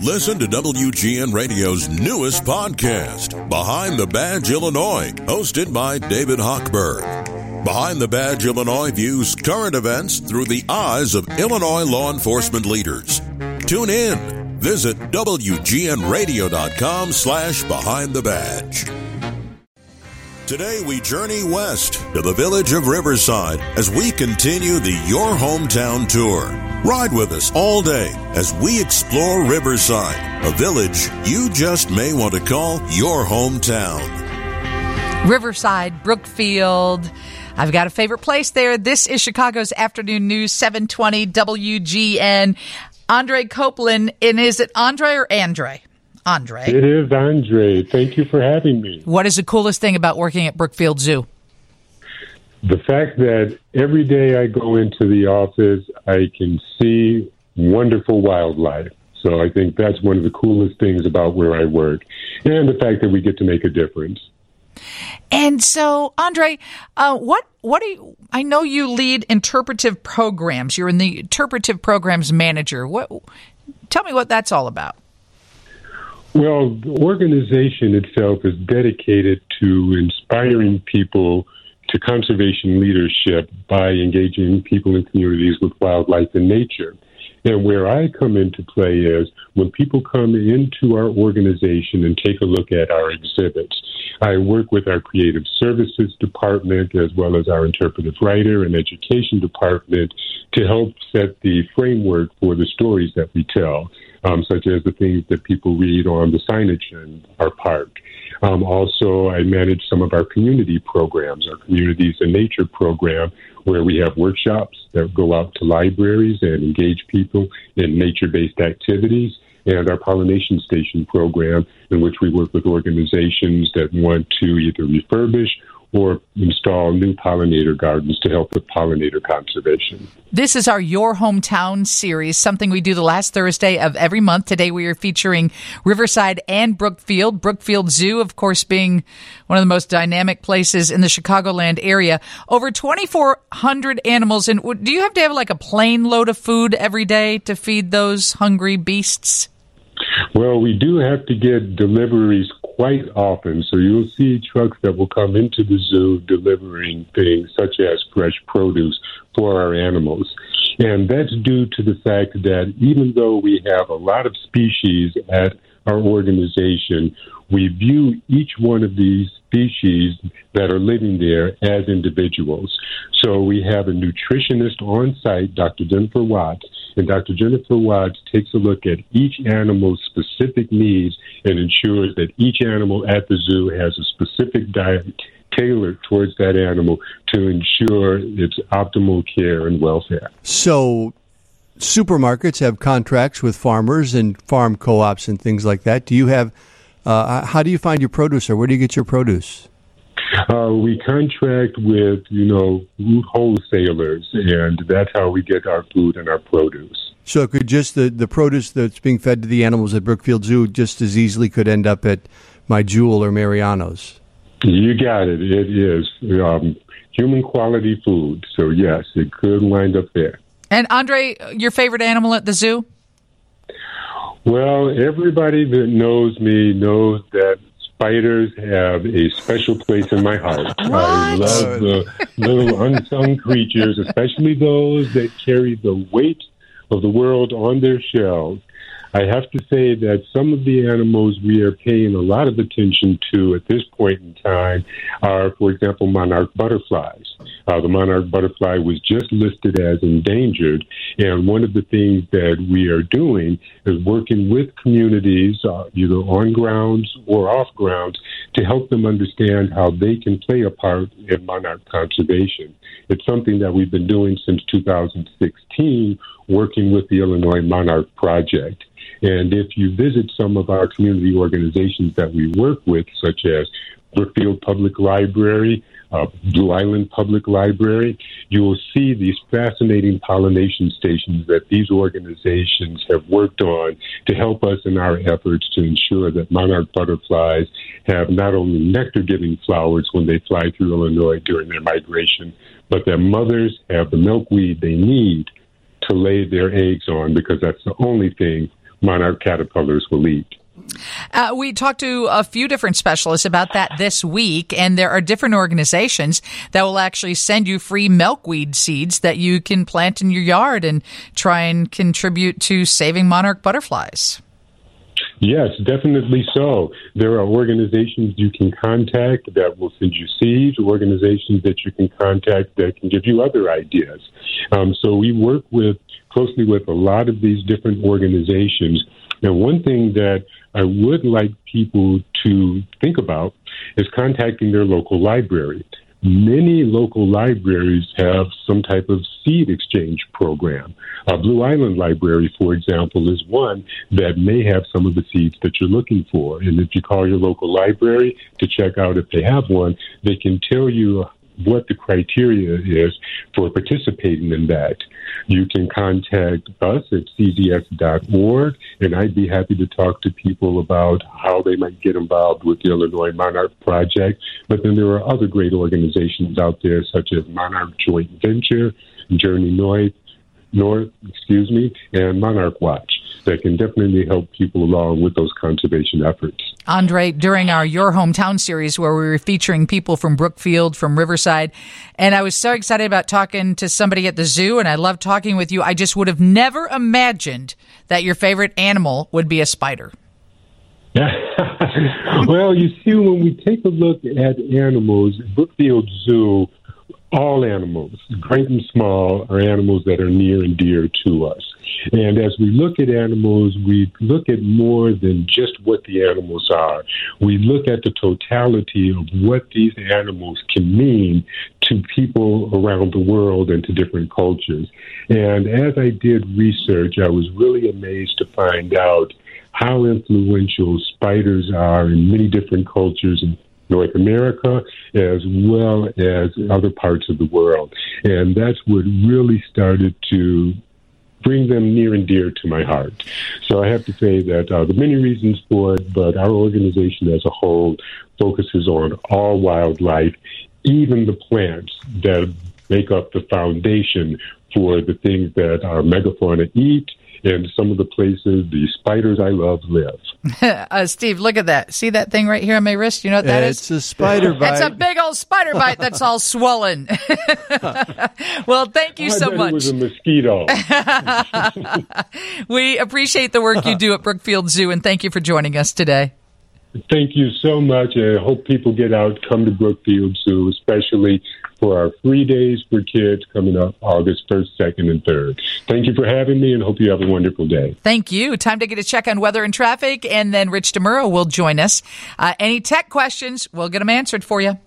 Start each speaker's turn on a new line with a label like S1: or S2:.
S1: Listen to WGN Radio's newest podcast, Behind the Badge Illinois, hosted by David Hochberg. Behind the Badge Illinois views current events through the eyes of Illinois law enforcement leaders. Tune in. Visit WGNRadio.com slash Behind the Badge. Today we journey west to the village of Riverside as we continue the Your Hometown Tour. Ride with us all day as we explore Riverside, a village you just may want to call your hometown.
S2: Riverside, Brookfield. I've got a favorite place there. This is Chicago's Afternoon News 720 WGN. Andre Copeland, and is it Andre or Andre? Andre.
S3: It is Andre. Thank you for having me.
S2: What is the coolest thing about working at Brookfield Zoo?
S3: The fact that every day I go into the office, I can see wonderful wildlife. So I think that's one of the coolest things about where I work, and the fact that we get to make a difference.
S2: And so, Andre, uh, what what do you? I know you lead interpretive programs. You're in the interpretive programs manager. What? Tell me what that's all about.
S3: Well, the organization itself is dedicated to inspiring people to conservation leadership by engaging people in communities with wildlife and nature. And where I come into play is when people come into our organization and take a look at our exhibits. I work with our creative services department as well as our interpretive writer and education department to help set the framework for the stories that we tell, um, such as the things that people read on the signage in our park. Um, also, I manage some of our community programs, our Communities in Nature program, where we have workshops that go out to libraries and engage people in nature based activities, and our Pollination Station program, in which we work with organizations that want to either refurbish or install new pollinator gardens to help with pollinator conservation.
S2: This is our Your Hometown series, something we do the last Thursday of every month. Today we are featuring Riverside and Brookfield. Brookfield Zoo, of course, being one of the most dynamic places in the Chicagoland area. Over 2,400 animals. And do you have to have like a plane load of food every day to feed those hungry beasts?
S3: Well, we do have to get deliveries quite often. So you'll see trucks that will come into the zoo delivering things such as fresh produce for our animals. And that's due to the fact that even though we have a lot of species at our organization, we view each one of these species that are living there as individuals. So we have a nutritionist on site, Dr. Jennifer Watts, and Dr. Jennifer Watts takes a look at each animal's specific needs and ensures that each animal at the zoo has a specific diet tailored towards that animal to ensure its optimal care and welfare.
S4: So, supermarkets have contracts with farmers and farm co-ops and things like that. Do you have? Uh, how do you find your produce, or where do you get your produce?
S3: Uh, we contract with, you know, wholesalers, and that's how we get our food and our produce.
S4: So could just the, the produce that's being fed to the animals at Brookfield Zoo just as easily could end up at my Jewel or Mariano's?
S3: You got it. It is um, human quality food. So, yes, it could wind up there.
S2: And Andre, your favorite animal at the zoo?
S3: Well, everybody that knows me knows that spiders have a special place in my heart.
S2: What?
S3: I love the little unsung creatures, especially those that carry the weight of the world on their shells. I have to say that some of the animals we are paying a lot of attention to at this point in time are, for example, monarch butterflies. Uh, the monarch butterfly was just listed as endangered, and one of the things that we are doing is working with communities, uh, either on grounds or off grounds, to help them understand how they can play a part in monarch conservation. It's something that we've been doing since 2016, working with the Illinois Monarch Project. And if you visit some of our community organizations that we work with, such as Brookfield Public Library, uh, Blue Island Public Library, you will see these fascinating pollination stations that these organizations have worked on to help us in our efforts to ensure that monarch butterflies have not only nectar giving flowers when they fly through Illinois during their migration, but their mothers have the milkweed they need to lay their eggs on because that's the only thing monarch caterpillars will eat.
S2: Uh, we talked to a few different specialists about that this week, and there are different organizations that will actually send you free milkweed seeds that you can plant in your yard and try and contribute to saving monarch butterflies.
S3: Yes, definitely so. There are organizations you can contact that will send you seeds, organizations that you can contact that can give you other ideas. Um, so we work with closely with a lot of these different organizations. Now, one thing that I would like people to think about is contacting their local library. Many local libraries have some type of seed exchange program. Uh, Blue Island Library, for example, is one that may have some of the seeds that you're looking for. And if you call your local library to check out if they have one, they can tell you what the criteria is for participating in that. You can contact us at czs.org, and I'd be happy to talk to people about how they might get involved with the Illinois Monarch Project. But then there are other great organizations out there, such as Monarch Joint Venture, Journey North, North, excuse me, and Monarch Watch that can definitely help people along with those conservation efforts.
S2: Andre, during our Your Hometown series where we were featuring people from Brookfield, from Riverside, and I was so excited about talking to somebody at the zoo and I love talking with you. I just would have never imagined that your favorite animal would be a spider.
S3: well, you see, when we take a look at animals, Brookfield Zoo, all animals, great and small, are animals that are near and dear to us. And as we look at animals, we look at more than just what the animals are. We look at the totality of what these animals can mean to people around the world and to different cultures. And as I did research, I was really amazed to find out how influential spiders are in many different cultures and North America as well as other parts of the world. And that's what really started to bring them near and dear to my heart. So I have to say that uh, the many reasons for it, but our organization as a whole focuses on all wildlife, even the plants that make up the foundation for the things that our megafauna eat and some of the places the spiders I love live.
S2: uh, Steve, look at that. See that thing right here on my wrist? You know what that
S4: it's
S2: is?
S4: It's a spider bite.
S2: It's a big old spider bite that's all swollen. well, thank you
S3: I
S2: so
S3: bet
S2: much.
S3: It was a mosquito.
S2: we appreciate the work you do at Brookfield Zoo, and thank you for joining us today.
S3: Thank you so much. I hope people get out, come to Brookfield Zoo, especially for our free days for kids coming up August 1st, 2nd, and 3rd. Thank you for having me and hope you have a wonderful day.
S2: Thank you. Time to get a check on weather and traffic, and then Rich DeMuro will join us. Uh, any tech questions, we'll get them answered for you.